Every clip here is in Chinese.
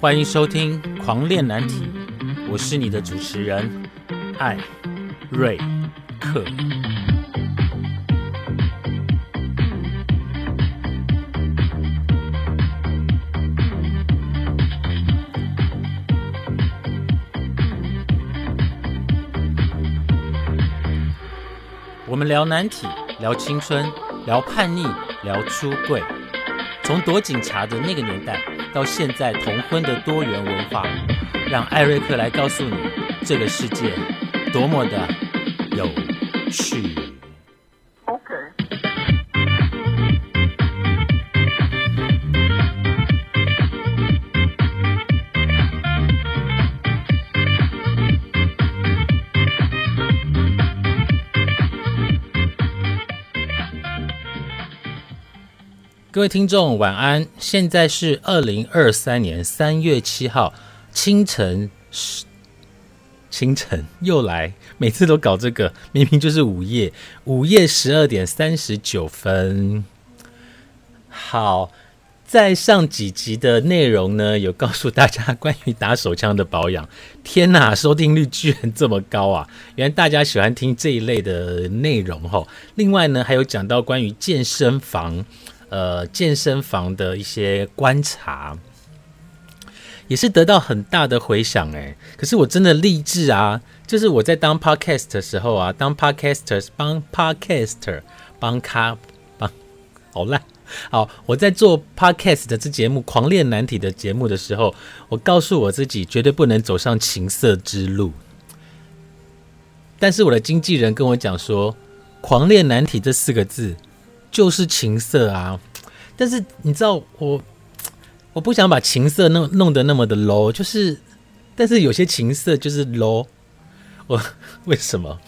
欢迎收听《狂恋难题》，我是你的主持人艾瑞克。我们聊难题，聊青春，聊叛逆，聊出柜。从躲警察的那个年代，到现在同婚的多元文化，让艾瑞克来告诉你，这个世界多么的有趣。各位听众，晚安！现在是二零二三年三月七号清晨十清晨又来，每次都搞这个，明明就是午夜，午夜十二点三十九分。好，在上几集的内容呢，有告诉大家关于打手枪的保养。天哪，收听率居然这么高啊！原来大家喜欢听这一类的内容哈。另外呢，还有讲到关于健身房。呃，健身房的一些观察，也是得到很大的回响哎。可是我真的励志啊，就是我在当 podcast 的时候啊，当 podcaster 帮 podcaster 帮咖帮好烂好，我在做 podcast 的这节目《狂恋难题》的节目的时候，我告诉我自己绝对不能走上情色之路。但是我的经纪人跟我讲说，《狂恋难题》这四个字。就是情色啊，但是你知道我，我不想把情色弄弄得那么的 low，就是，但是有些情色就是 low，我为什么？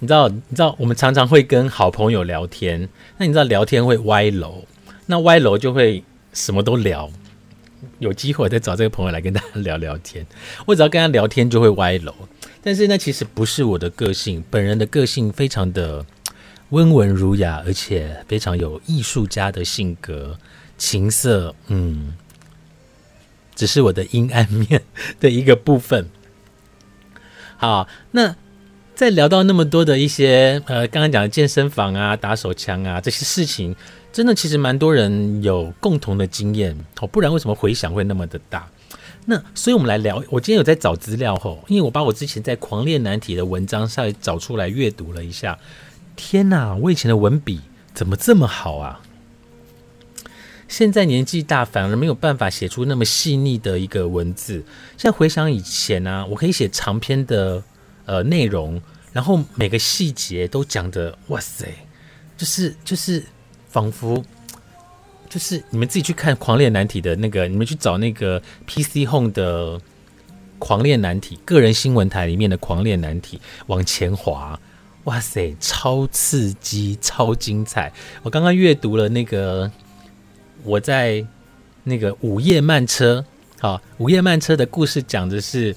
你知道，你知道我们常常会跟好朋友聊天，那你知道聊天会歪楼，那歪楼就会什么都聊，有机会再找这个朋友来跟大家聊聊天，我只要跟他聊天就会歪楼，但是那其实不是我的个性，本人的个性非常的。温文儒雅，而且非常有艺术家的性格，情色，嗯，只是我的阴暗面的一个部分。好，那在聊到那么多的一些，呃，刚刚讲的健身房啊、打手枪啊这些事情，真的其实蛮多人有共同的经验哦，不然为什么回响会那么的大？那所以我们来聊，我今天有在找资料吼，因为我把我之前在《狂恋难题》的文章上找出来阅读了一下。天哪！我以前的文笔怎么这么好啊？现在年纪大，反而没有办法写出那么细腻的一个文字。现在回想以前呢，我可以写长篇的呃内容，然后每个细节都讲的哇塞，就是就是仿佛就是你们自己去看《狂恋难题》的那个，你们去找那个 PC Home 的《狂恋难题》个人新闻台里面的《狂恋难题》，往前滑。哇塞，超刺激，超精彩！我刚刚阅读了那个，我在那个午夜慢车，好，午夜慢车的故事讲的是，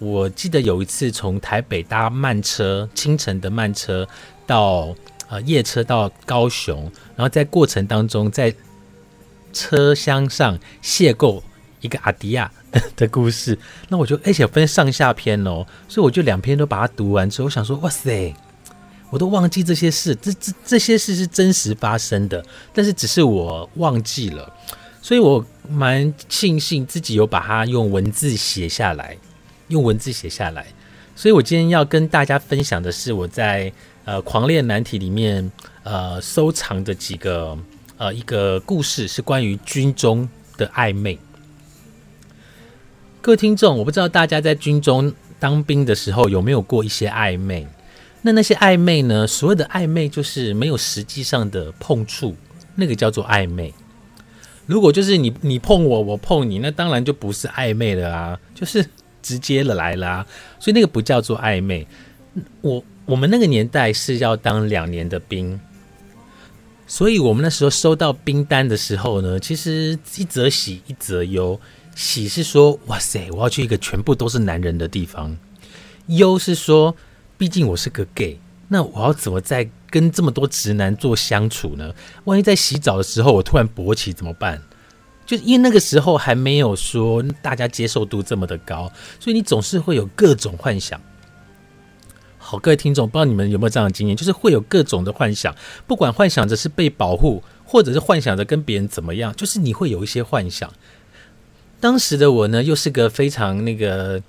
我记得有一次从台北搭慢车，清晨的慢车到呃夜车到高雄，然后在过程当中在车厢上邂逅一个阿迪亚 的故事，那我就而且分上下篇哦，所以我就两篇都把它读完之后，我想说，哇塞！我都忘记这些事，这这这些事是真实发生的，但是只是我忘记了，所以我蛮庆幸自己有把它用文字写下来，用文字写下来。所以我今天要跟大家分享的是我在呃《狂恋难题》里面呃收藏的几个呃一个故事，是关于军中的暧昧。各位听众，我不知道大家在军中当兵的时候有没有过一些暧昧。那那些暧昧呢？所谓的暧昧就是没有实际上的碰触，那个叫做暧昧。如果就是你你碰我，我碰你，那当然就不是暧昧了啊，就是直接了来啦。所以那个不叫做暧昧。我我们那个年代是要当两年的兵，所以我们那时候收到兵单的时候呢，其实一则喜一则忧。喜是说哇塞，我要去一个全部都是男人的地方；忧是说。毕竟我是个 gay，那我要怎么在跟这么多直男做相处呢？万一在洗澡的时候我突然勃起怎么办？就因为那个时候还没有说大家接受度这么的高，所以你总是会有各种幻想。好，各位听众，不知道你们有没有这样的经验，就是会有各种的幻想，不管幻想着是被保护，或者是幻想着跟别人怎么样，就是你会有一些幻想。当时的我呢，又是个非常那个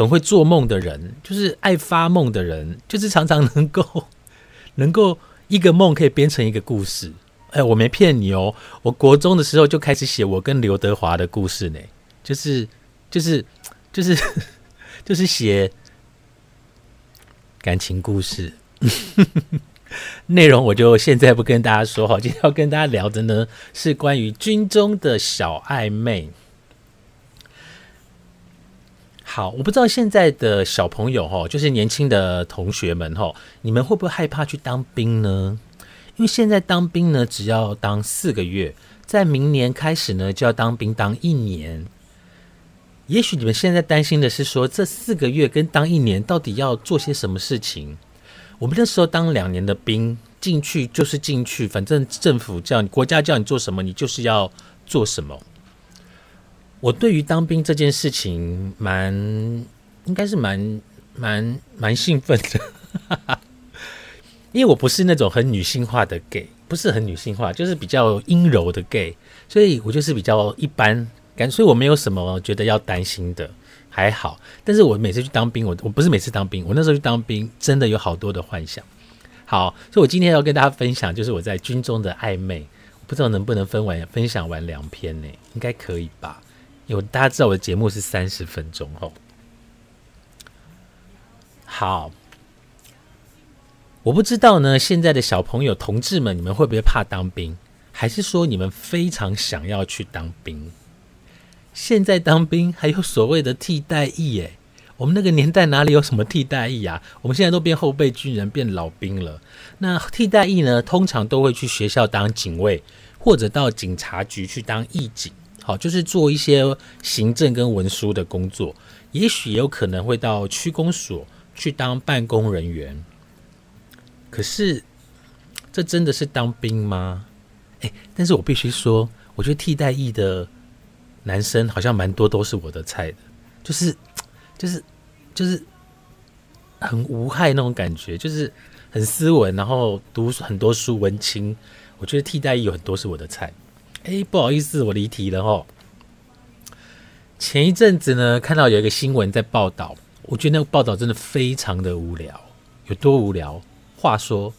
很会做梦的人，就是爱发梦的人，就是常常能够 能够一个梦可以编成一个故事。哎，我没骗你哦！我国中的时候就开始写我跟刘德华的故事呢，就是就是就是 就是写感情故事，内容我就现在不跟大家说哈。今天要跟大家聊的呢是关于军中的小暧昧。好，我不知道现在的小朋友哈，就是年轻的同学们哈，你们会不会害怕去当兵呢？因为现在当兵呢，只要当四个月，在明年开始呢，就要当兵当一年。也许你们现在担心的是说，这四个月跟当一年到底要做些什么事情？我们那时候当两年的兵，进去就是进去，反正政府叫你，国家叫你做什么，你就是要做什么。我对于当兵这件事情，蛮应该是蛮蛮蛮兴奋的。因为我不是那种很女性化的 gay，不是很女性化，就是比较阴柔的 gay，所以我就是比较一般感，所以我没有什么觉得要担心的，还好。但是我每次去当兵，我我不是每次当兵，我那时候去当兵真的有好多的幻想。好，所以我今天要跟大家分享，就是我在军中的暧昧，不知道能不能分完分享完两篇呢？应该可以吧？有大家知道我的节目是三十分钟哦。好。我不知道呢，现在的小朋友、同志们，你们会不会怕当兵？还是说你们非常想要去当兵？现在当兵还有所谓的替代役耶？我们那个年代哪里有什么替代役啊？我们现在都变后备军人、变老兵了。那替代役呢，通常都会去学校当警卫，或者到警察局去当义警，好，就是做一些行政跟文书的工作。也许也有可能会到区公所去当办公人员。可是，这真的是当兵吗？哎，但是我必须说，我觉得替代役的男生好像蛮多都是我的菜的，就是，就是，就是很无害那种感觉，就是很斯文，然后读很多书，文青。我觉得替代役有很多是我的菜。哎，不好意思，我离题了哦。前一阵子呢，看到有一个新闻在报道，我觉得那个报道真的非常的无聊，有多无聊？话说，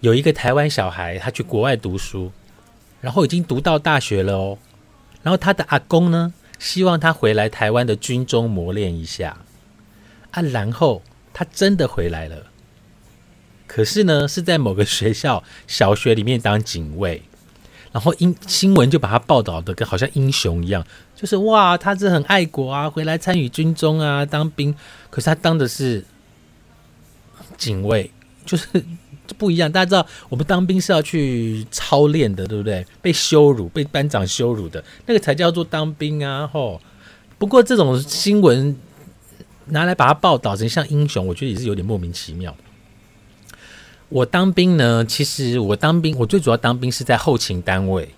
有一个台湾小孩，他去国外读书，然后已经读到大学了哦。然后他的阿公呢，希望他回来台湾的军中磨练一下啊。然后他真的回来了，可是呢，是在某个学校小学里面当警卫。然后英新闻就把他报道的跟好像英雄一样，就是哇，他是很爱国啊，回来参与军中啊，当兵。可是他当的是警卫。就是不一样，大家知道我们当兵是要去操练的，对不对？被羞辱、被班长羞辱的那个才叫做当兵啊！吼，不过这种新闻拿来把它报道成像英雄，我觉得也是有点莫名其妙。我当兵呢，其实我当兵，我最主要当兵是在后勤单位，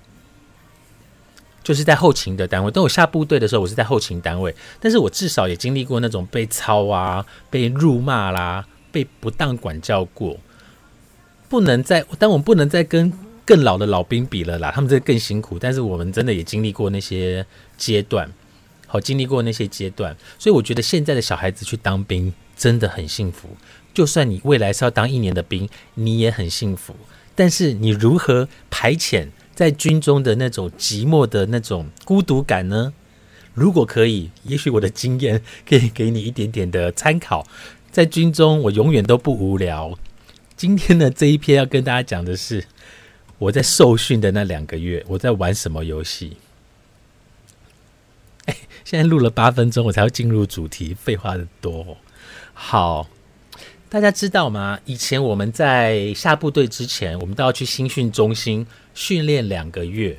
就是在后勤的单位。等我下部队的时候，我是在后勤单位，但是我至少也经历过那种被操啊、被辱骂啦。被不当管教过，不能再，但我们不能再跟更老的老兵比了啦。他们这更辛苦，但是我们真的也经历过那些阶段，好，经历过那些阶段，所以我觉得现在的小孩子去当兵真的很幸福。就算你未来是要当一年的兵，你也很幸福。但是你如何排遣在军中的那种寂寞的那种孤独感呢？如果可以，也许我的经验可以给你一点点的参考。在军中，我永远都不无聊。今天的这一篇要跟大家讲的是，我在受训的那两个月，我在玩什么游戏？哎，现在录了八分钟，我才要进入主题，废话的多。好，大家知道吗？以前我们在下部队之前，我们都要去新训中心训练两个月。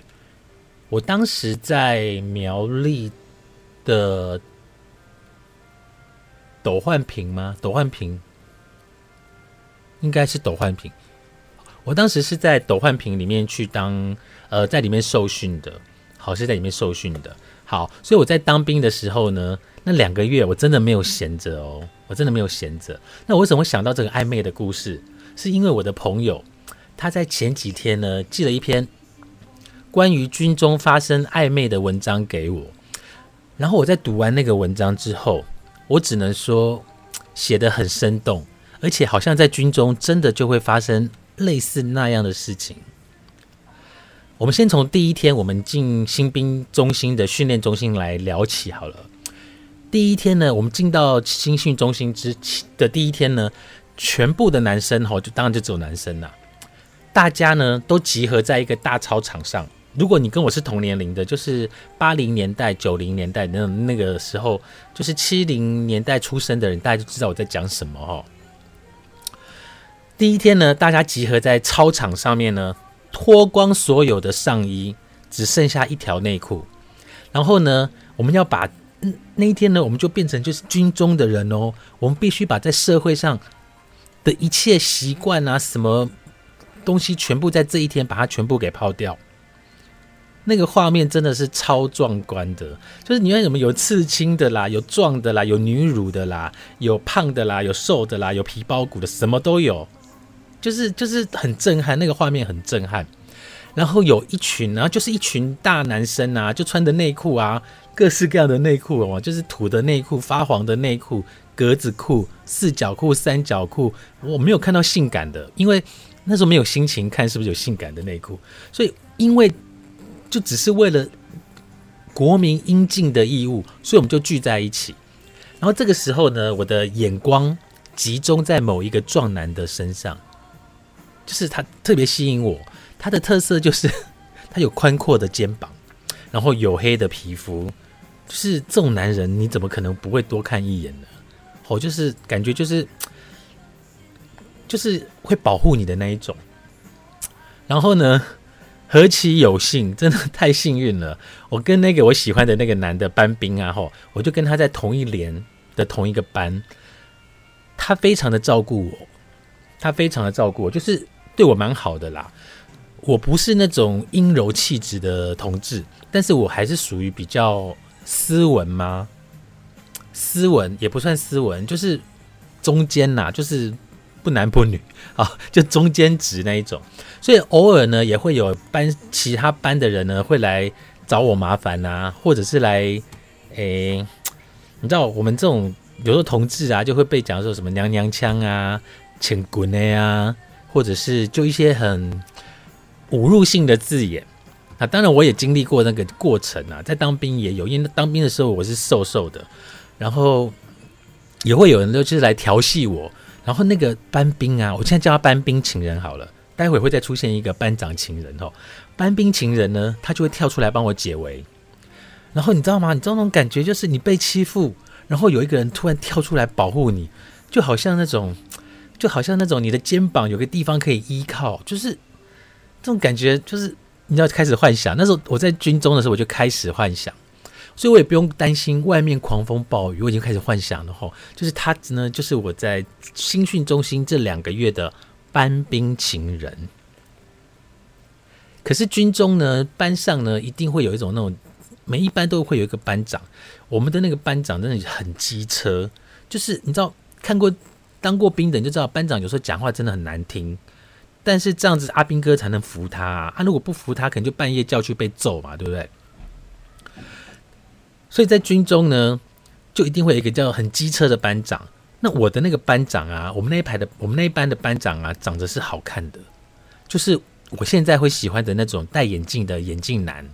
我当时在苗栗的。斗焕平吗？斗焕平应该是斗焕平。我当时是在斗焕平里面去当呃，在里面受训的。好是在里面受训的。好，所以我在当兵的时候呢，那两个月我真的没有闲着哦，我真的没有闲着。那我为什么会想到这个暧昧的故事？是因为我的朋友他在前几天呢寄了一篇关于军中发生暧昧的文章给我，然后我在读完那个文章之后，我只能说写得很生动，而且好像在军中真的就会发生类似那样的事情。我们先从第一天我们进新兵中心的训练中心来聊起好了。第一天呢，我们进到新训中心之的第一天呢，全部的男生哈，就当然就只有男生啦。大家呢都集合在一个大操场上。如果你跟我是同年龄的，就是八零年代、九零年代那那个时候，就是七零年代出生的人，大家就知道我在讲什么哈。第一天呢，大家集合在操场上面呢。脱光所有的上衣，只剩下一条内裤。然后呢，我们要把那一天呢，我们就变成就是军中的人哦。我们必须把在社会上的一切习惯啊，什么东西，全部在这一天把它全部给抛掉。那个画面真的是超壮观的，就是你看什么有刺青的啦，有壮的啦，有女乳的啦，有胖的啦，有瘦的啦，有皮包骨的，什么都有。就是就是很震撼，那个画面很震撼。然后有一群，然后就是一群大男生啊，就穿的内裤啊，各式各样的内裤哦，就是土的内裤、发黄的内裤、格子裤、四角裤、三角裤。我没有看到性感的，因为那时候没有心情看是不是有性感的内裤。所以因为就只是为了国民应尽的义务，所以我们就聚在一起。然后这个时候呢，我的眼光集中在某一个壮男的身上。就是他特别吸引我，他的特色就是 他有宽阔的肩膀，然后黝黑的皮肤，就是这种男人你怎么可能不会多看一眼呢？哦，就是感觉就是 就是会保护你的那一种。然后呢，何其有幸，真的太幸运了！我跟那个我喜欢的那个男的班兵啊，吼，我就跟他在同一连的同一个班，他非常的照顾我，他非常的照顾我，就是。对我蛮好的啦，我不是那种阴柔气质的同志，但是我还是属于比较斯文吗？斯文也不算斯文，就是中间呐，就是不男不女 啊，就中间值那一种。所以偶尔呢，也会有班其他班的人呢会来找我麻烦呐，或者是来诶，你知道我们这种有时候同志啊，就会被讲说什么娘娘腔啊、请滚的呀。或者是就一些很侮辱性的字眼啊，当然我也经历过那个过程啊，在当兵也有，因为当兵的时候我是瘦瘦的，然后也会有人就是来调戏我，然后那个班兵啊，我现在叫他班兵情人好了，待会会再出现一个班长情人哦，班兵情人呢，他就会跳出来帮我解围，然后你知道吗？你知道那种感觉就是你被欺负，然后有一个人突然跳出来保护你，就好像那种。就好像那种你的肩膀有个地方可以依靠，就是这种感觉，就是你要开始幻想。那时候我在军中的时候，我就开始幻想，所以我也不用担心外面狂风暴雨，我已经开始幻想了哈。就是他呢，就是我在新训中心这两个月的班兵情人。可是军中呢，班上呢，一定会有一种那种，每一班都会有一个班长。我们的那个班长真的很机车，就是你知道看过。当过兵的就知道，班长有时候讲话真的很难听，但是这样子阿兵哥才能服他啊！他如果不服他，可能就半夜叫去被揍嘛，对不对？所以在军中呢，就一定会有一个叫很机车的班长。那我的那个班长啊，我们那一排的我们那一班的班长啊，长得是好看的，就是我现在会喜欢的那种戴眼镜的眼镜男，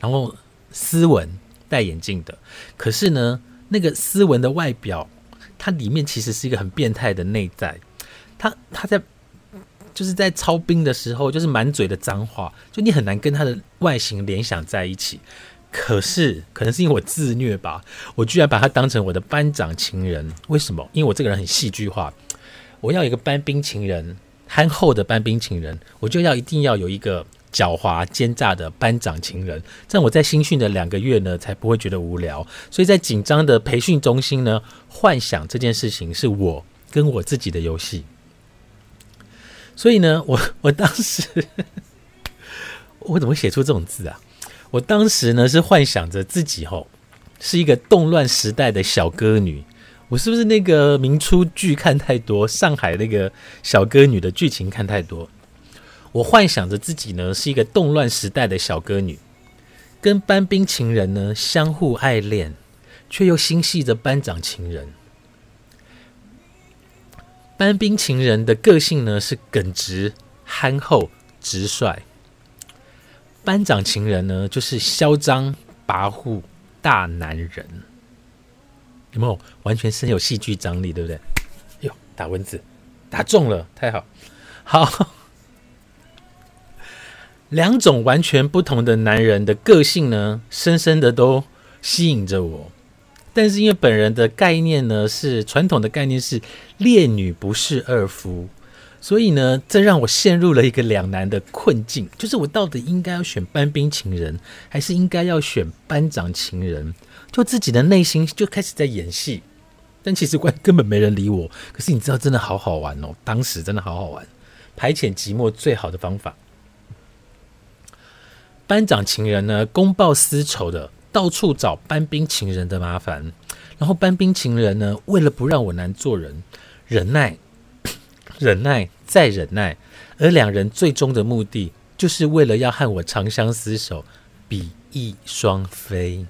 然后斯文戴眼镜的。可是呢，那个斯文的外表。他里面其实是一个很变态的内在，他他在就是在操兵的时候，就是满嘴的脏话，就你很难跟他的外形联想在一起。可是可能是因为我自虐吧，我居然把他当成我的班长情人。为什么？因为我这个人很戏剧化，我要一个班兵情人，憨厚的班兵情人，我就要一定要有一个。狡猾奸诈的班长情人，这样我在新训的两个月呢，才不会觉得无聊。所以在紧张的培训中心呢，幻想这件事情是我跟我自己的游戏。所以呢，我 我当时我怎么写出这种字啊？我当时呢是幻想着自己吼是一个动乱时代的小歌女。我是不是那个明初剧看太多，上海那个小歌女的剧情看太多？我幻想着自己呢是一个动乱时代的小歌女，跟班兵情人呢相互爱恋，却又心系着班长情人。班兵情人的个性呢是耿直、憨厚、直率，班长情人呢就是嚣张跋扈大男人。有没有完全是有戏剧张力，对不对？哟，打蚊子，打中了，太好，好。两种完全不同的男人的个性呢，深深的都吸引着我。但是因为本人的概念呢，是传统的概念是烈女不是二夫，所以呢，这让我陷入了一个两难的困境，就是我到底应该要选班兵情人，还是应该要选班长情人？就自己的内心就开始在演戏，但其实关根本没人理我。可是你知道，真的好好玩哦！当时真的好好玩，排遣寂寞最好的方法。班长情人呢，公报私仇的，到处找班兵情人的麻烦。然后班兵情人呢，为了不让我难做人，忍耐、忍耐再忍耐，而两人最终的目的，就是为了要和我长相厮守，比翼双飞。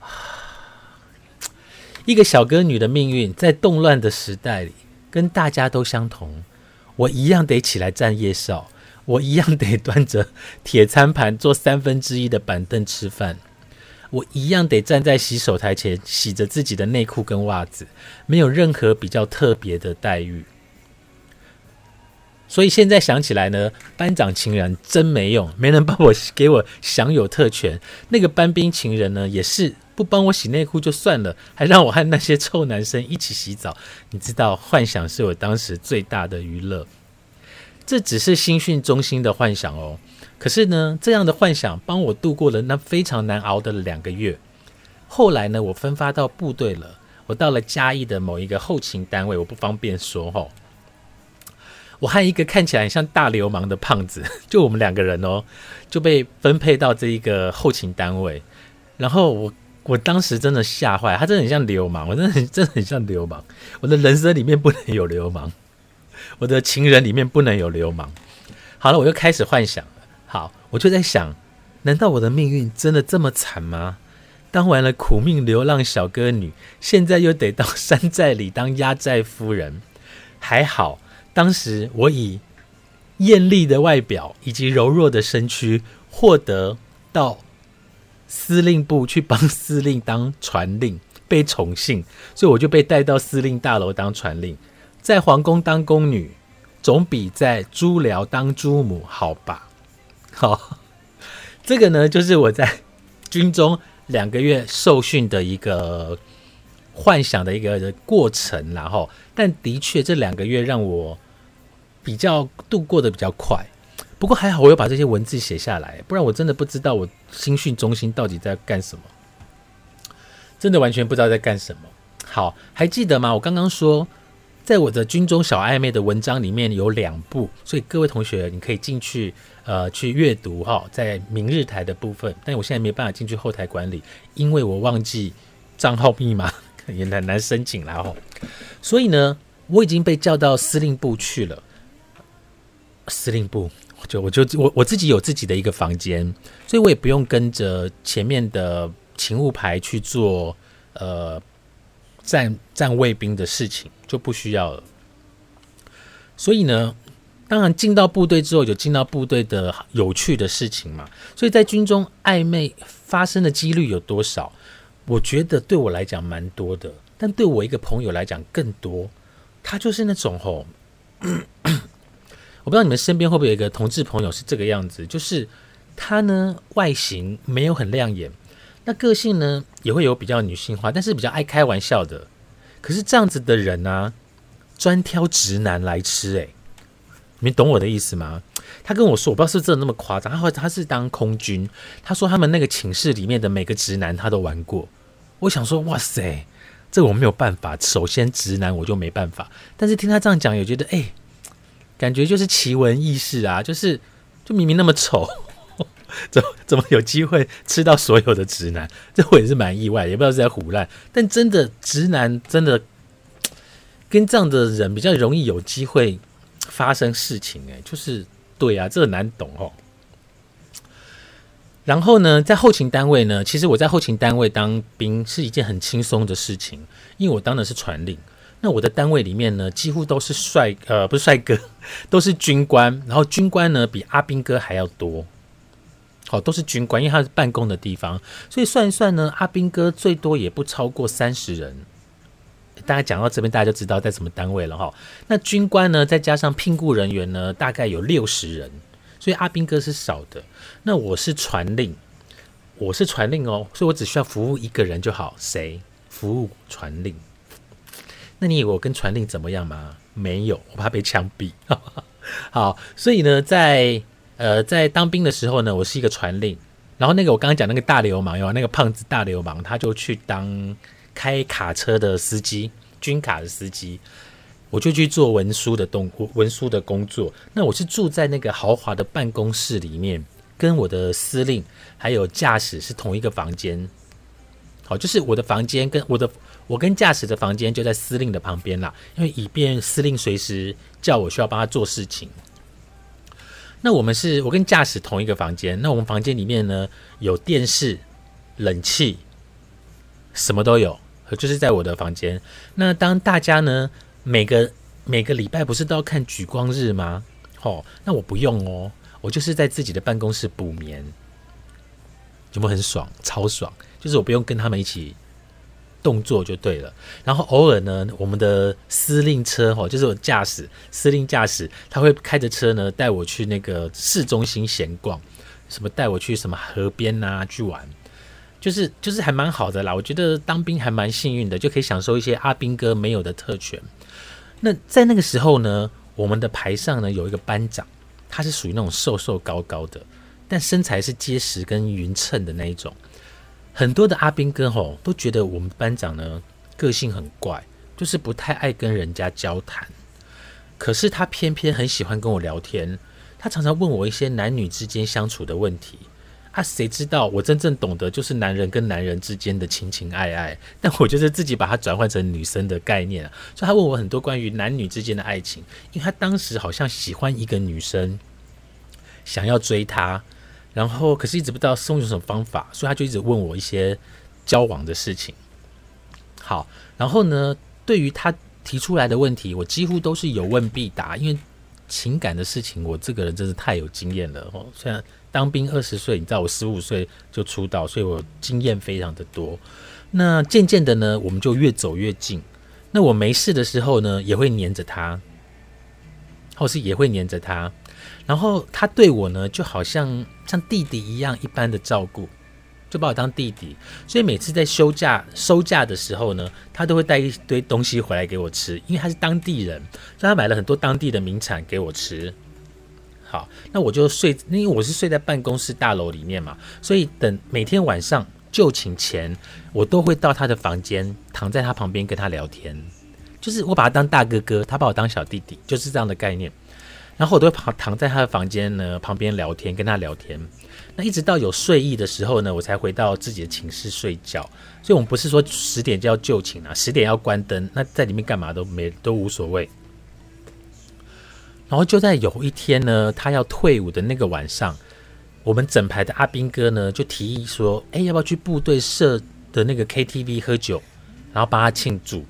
一个小歌女的命运，在动乱的时代里，跟大家都相同。我一样得起来站夜哨，我一样得端着铁餐盘坐三分之一的板凳吃饭，我一样得站在洗手台前洗着自己的内裤跟袜子，没有任何比较特别的待遇。所以现在想起来呢，班长情人真没用，没人帮我给我享有特权。那个班兵情人呢，也是。不帮我洗内裤就算了，还让我和那些臭男生一起洗澡。你知道，幻想是我当时最大的娱乐。这只是新训中心的幻想哦。可是呢，这样的幻想帮我度过了那非常难熬的两个月。后来呢，我分发到部队了。我到了嘉义的某一个后勤单位，我不方便说哦。我和一个看起来像大流氓的胖子，就我们两个人哦，就被分配到这一个后勤单位。然后我。我当时真的吓坏，他真的很像流氓，我真的很真的很像流氓。我的人生里面不能有流氓，我的情人里面不能有流氓。好了，我又开始幻想了。好，我就在想，难道我的命运真的这么惨吗？当完了苦命流浪小歌女，现在又得到山寨里当压寨夫人。还好，当时我以艳丽的外表以及柔弱的身躯，获得到。司令部去帮司令当传令，被宠幸，所以我就被带到司令大楼当传令，在皇宫当宫女，总比在猪寮当猪母好吧？好，这个呢，就是我在军中两个月受训的一个幻想的一个过程，然后，但的确这两个月让我比较度过的比较快。不过还好，我有把这些文字写下来，不然我真的不知道我新训中心到底在干什么，真的完全不知道在干什么。好，还记得吗？我刚刚说，在我的军中小暧昧的文章里面有两部，所以各位同学你可以进去呃去阅读哈，在明日台的部分，但我现在没办法进去后台管理，因为我忘记账号密码，也很难申请了哈。所以呢，我已经被叫到司令部去了，司令部。就我就我我自己有自己的一个房间，所以我也不用跟着前面的勤务排去做呃站站卫兵的事情，就不需要了。所以呢，当然进到部队之后，有进到部队的有趣的事情嘛。所以在军中暧昧发生的几率有多少？我觉得对我来讲蛮多的，但对我一个朋友来讲更多。他就是那种吼。我不知道你们身边会不会有一个同志朋友是这个样子，就是他呢外形没有很亮眼，那个性呢也会有比较女性化，但是比较爱开玩笑的。可是这样子的人呢，专挑直男来吃，诶，你们懂我的意思吗？他跟我说，我不知道是真的那么夸张，他他是当空军，他说他们那个寝室里面的每个直男他都玩过。我想说，哇塞，这个我没有办法。首先直男我就没办法，但是听他这样讲，也觉得哎。感觉就是奇闻异事啊，就是就明明那么丑，怎怎么有机会吃到所有的直男？这我也是蛮意外，也不知道是在胡乱。但真的直男真的跟这样的人比较容易有机会发生事情，哎，就是对啊，这个难懂哦。然后呢，在后勤单位呢，其实我在后勤单位当兵是一件很轻松的事情，因为我当的是传令。那我的单位里面呢，几乎都是帅，呃，不是帅哥，都是军官。然后军官呢，比阿兵哥还要多。好，都是军官，因为他是办公的地方，所以算一算呢，阿兵哥最多也不超过三十人。大家讲到这边，大家就知道在什么单位了哈。那军官呢，再加上聘雇人员呢，大概有六十人。所以阿兵哥是少的，那我是传令，我是传令哦，所以我只需要服务一个人就好。谁服务传令？那你以为我跟传令怎么样吗？没有，我怕被枪毙。好，所以呢，在呃在当兵的时候呢，我是一个传令，然后那个我刚刚讲那个大流氓，有那个胖子大流氓，他就去当开卡车的司机，军卡的司机。我就去做文书的动文书的工作。那我是住在那个豪华的办公室里面，跟我的司令还有驾驶是同一个房间。好，就是我的房间跟我的我跟驾驶的房间就在司令的旁边啦，因为以便司令随时叫我需要帮他做事情。那我们是我跟驾驶同一个房间。那我们房间里面呢有电视、冷气，什么都有，就是在我的房间。那当大家呢？每个每个礼拜不是都要看举光日吗？哦，那我不用哦，我就是在自己的办公室补眠，有没有很爽？超爽！就是我不用跟他们一起动作就对了。然后偶尔呢，我们的司令车哦，就是我驾驶司令驾驶，他会开着车呢带我去那个市中心闲逛，什么带我去什么河边呐去玩，就是就是还蛮好的啦。我觉得当兵还蛮幸运的，就可以享受一些阿兵哥没有的特权。那在那个时候呢，我们的排上呢有一个班长，他是属于那种瘦瘦高高的，但身材是结实跟匀称的那一种。很多的阿兵哥吼都觉得我们班长呢个性很怪，就是不太爱跟人家交谈。可是他偏偏很喜欢跟我聊天，他常常问我一些男女之间相处的问题。啊，谁知道我真正懂得就是男人跟男人之间的情情爱爱，但我就是自己把它转换成女生的概念啊。所以他问我很多关于男女之间的爱情，因为他当时好像喜欢一个女生，想要追她，然后可是一直不知道送用什么方法，所以他就一直问我一些交往的事情。好，然后呢，对于他提出来的问题，我几乎都是有问必答，因为情感的事情，我这个人真是太有经验了哦。虽然。当兵二十岁，你知道我十五岁就出道，所以我经验非常的多。那渐渐的呢，我们就越走越近。那我没事的时候呢，也会黏着他，或是也会黏着他。然后他对我呢，就好像像弟弟一样一般的照顾，就把我当弟弟。所以每次在休假收假的时候呢，他都会带一堆东西回来给我吃，因为他是当地人，所以他买了很多当地的名产给我吃。好，那我就睡，因为我是睡在办公室大楼里面嘛，所以等每天晚上就寝前，我都会到他的房间，躺在他旁边跟他聊天，就是我把他当大哥哥，他把我当小弟弟，就是这样的概念。然后我都会躺躺在他的房间呢旁边聊天，跟他聊天。那一直到有睡意的时候呢，我才回到自己的寝室睡觉。所以，我们不是说十点就要就寝啊，十点要关灯，那在里面干嘛都没都无所谓。然后就在有一天呢，他要退伍的那个晚上，我们整排的阿兵哥呢就提议说：“哎，要不要去部队设的那个 KTV 喝酒，然后帮他庆祝？”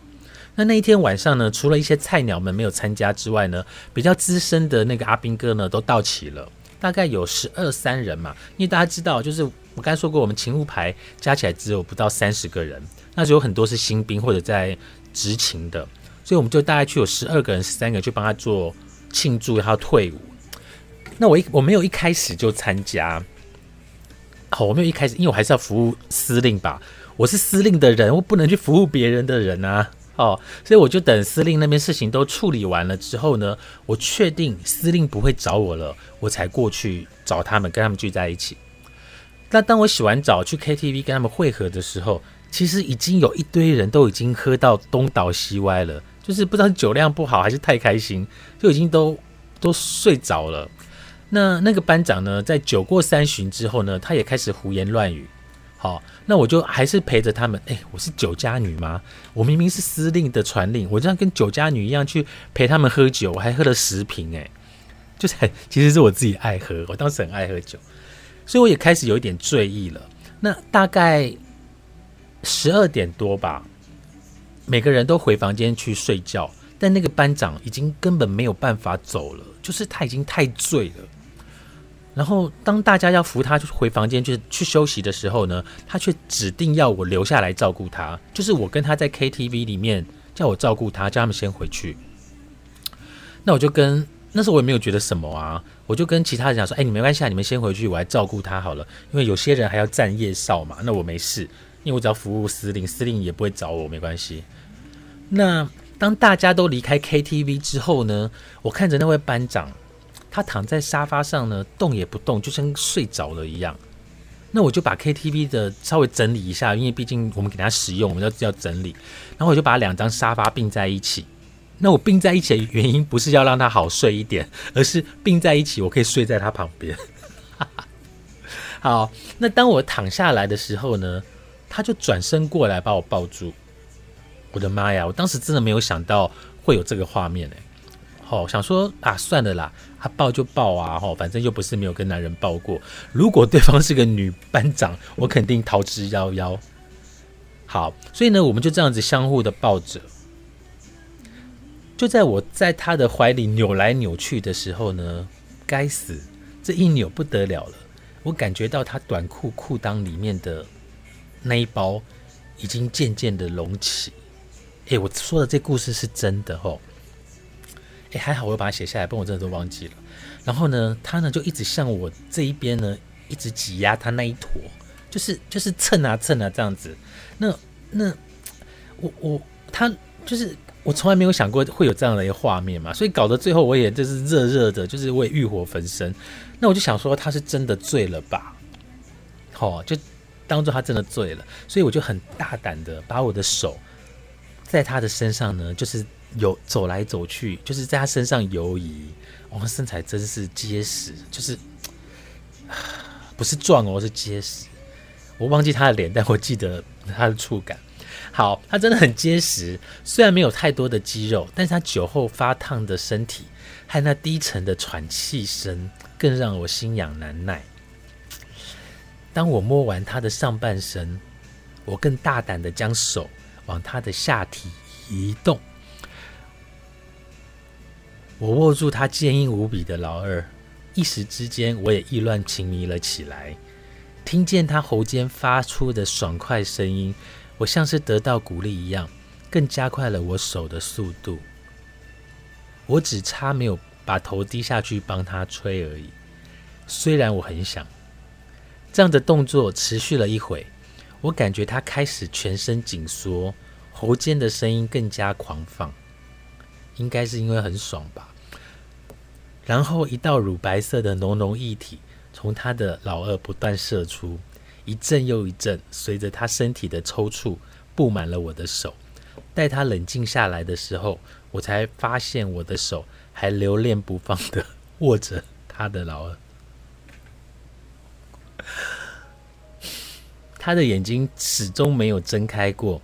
那那一天晚上呢，除了一些菜鸟们没有参加之外呢，比较资深的那个阿兵哥呢都到齐了，大概有十二三人嘛。因为大家知道，就是我刚才说过，我们勤务排加起来只有不到三十个人，那就有很多是新兵或者在执勤的，所以我们就大概去有十二个人、十三个去帮他做。庆祝他退伍，那我一我没有一开始就参加，好，我没有一开始，因为我还是要服务司令吧，我是司令的人，我不能去服务别人的人啊，哦，所以我就等司令那边事情都处理完了之后呢，我确定司令不会找我了，我才过去找他们，跟他们聚在一起。那当我洗完澡去 KTV 跟他们会合的时候，其实已经有一堆人都已经喝到东倒西歪了。就是不知道酒量不好还是太开心，就已经都都睡着了。那那个班长呢，在酒过三巡之后呢，他也开始胡言乱语。好，那我就还是陪着他们。哎，我是酒家女吗？我明明是司令的传令，我这样跟酒家女一样去陪他们喝酒，我还喝了十瓶。哎，就是其实是我自己爱喝，我当时很爱喝酒，所以我也开始有一点醉意了。那大概十二点多吧，每个人都回房间去睡觉，但那个班长已经根本没有办法走了，就是他已经太醉了。然后，当大家要扶他回房间去去休息的时候呢，他却指定要我留下来照顾他。就是我跟他在 KTV 里面叫我照顾他，叫他们先回去。那我就跟那时候我也没有觉得什么啊，我就跟其他人讲说：“哎，你没关系啊，你们先回去，我来照顾他好了。因为有些人还要站夜哨嘛，那我没事，因为我只要服务司令，司令也不会找我，没关系。”那当大家都离开 KTV 之后呢，我看着那位班长。他躺在沙发上呢，动也不动，就像睡着了一样。那我就把 KTV 的稍微整理一下，因为毕竟我们给他使用，我们要要整理。然后我就把两张沙发并在一起。那我并在一起的原因不是要让他好睡一点，而是并在一起，我可以睡在他旁边。好，那当我躺下来的时候呢，他就转身过来把我抱住。我的妈呀！我当时真的没有想到会有这个画面哎。好，想说啊，算了啦，他抱就抱啊，吼，反正又不是没有跟男人抱过。如果对方是个女班长，我肯定逃之夭夭。好，所以呢，我们就这样子相互的抱着。就在我在他的怀里扭来扭去的时候呢，该死，这一扭不得了了，我感觉到他短裤裤裆里面的那一包已经渐渐的隆起。诶，我说的这故事是真的吼。哎，还好我把它写下来，不然我真的都忘记了。然后呢，他呢就一直向我这一边呢，一直挤压他那一坨，就是就是蹭啊蹭啊这样子。那那我我他就是我从来没有想过会有这样的一个画面嘛，所以搞得最后我也就是热热的，就是我也欲火焚身。那我就想说他是真的醉了吧？好，就当做他真的醉了，所以我就很大胆的把我的手在他的身上呢，就是。游走来走去，就是在他身上游移。哇，身材真是结实，就是不是壮哦，是结实。我忘记他的脸，但我记得他的触感。好，他真的很结实，虽然没有太多的肌肉，但是他酒后发烫的身体和那低沉的喘气声，更让我心痒难耐。当我摸完他的上半身，我更大胆的将手往他的下体移动。我握住他坚硬无比的老二，一时之间我也意乱情迷了起来。听见他喉间发出的爽快声音，我像是得到鼓励一样，更加快了我手的速度。我只差没有把头低下去帮他吹而已。虽然我很想，这样的动作持续了一会，我感觉他开始全身紧缩，喉间的声音更加狂放。应该是因为很爽吧，然后一道乳白色的浓浓液体从他的老二不断射出，一阵又一阵，随着他身体的抽搐，布满了我的手。待他冷静下来的时候，我才发现我的手还留恋不放的握着他的老二。他的眼睛始终没有睁开过。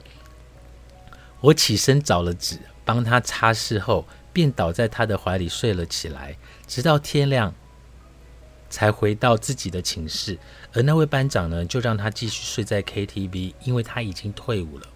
我起身找了纸。帮他擦拭后，便倒在他的怀里睡了起来，直到天亮才回到自己的寝室。而那位班长呢，就让他继续睡在 KTV，因为他已经退伍了。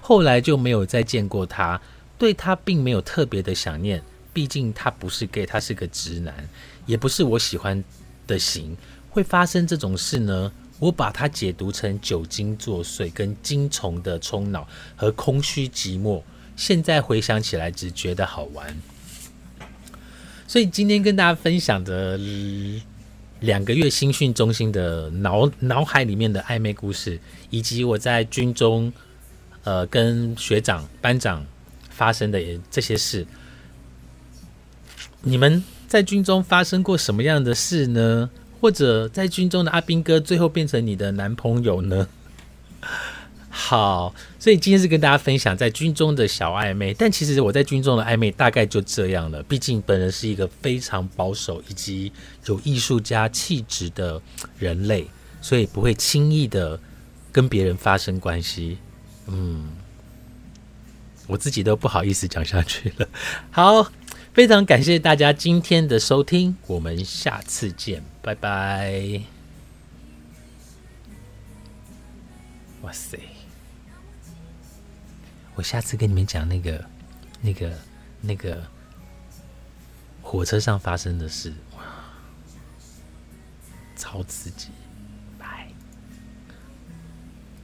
后来就没有再见过他，对他并没有特别的想念，毕竟他不是 gay，他是个直男，也不是我喜欢的型。会发生这种事呢？我把它解读成酒精作祟、跟精虫的冲脑和空虚寂寞。现在回想起来，只觉得好玩。所以今天跟大家分享的两个月新训中心的脑脑海里面的暧昧故事，以及我在军中呃跟学长班长发生的这些事，你们在军中发生过什么样的事呢？或者在军中的阿兵哥最后变成你的男朋友呢？好，所以今天是跟大家分享在军中的小暧昧，但其实我在军中的暧昧大概就这样了。毕竟本人是一个非常保守以及有艺术家气质的人类，所以不会轻易的跟别人发生关系。嗯，我自己都不好意思讲下去了。好，非常感谢大家今天的收听，我们下次见，拜拜。哇塞！我下次跟你们讲那个、那个、那个火车上发生的事，哇，超刺激！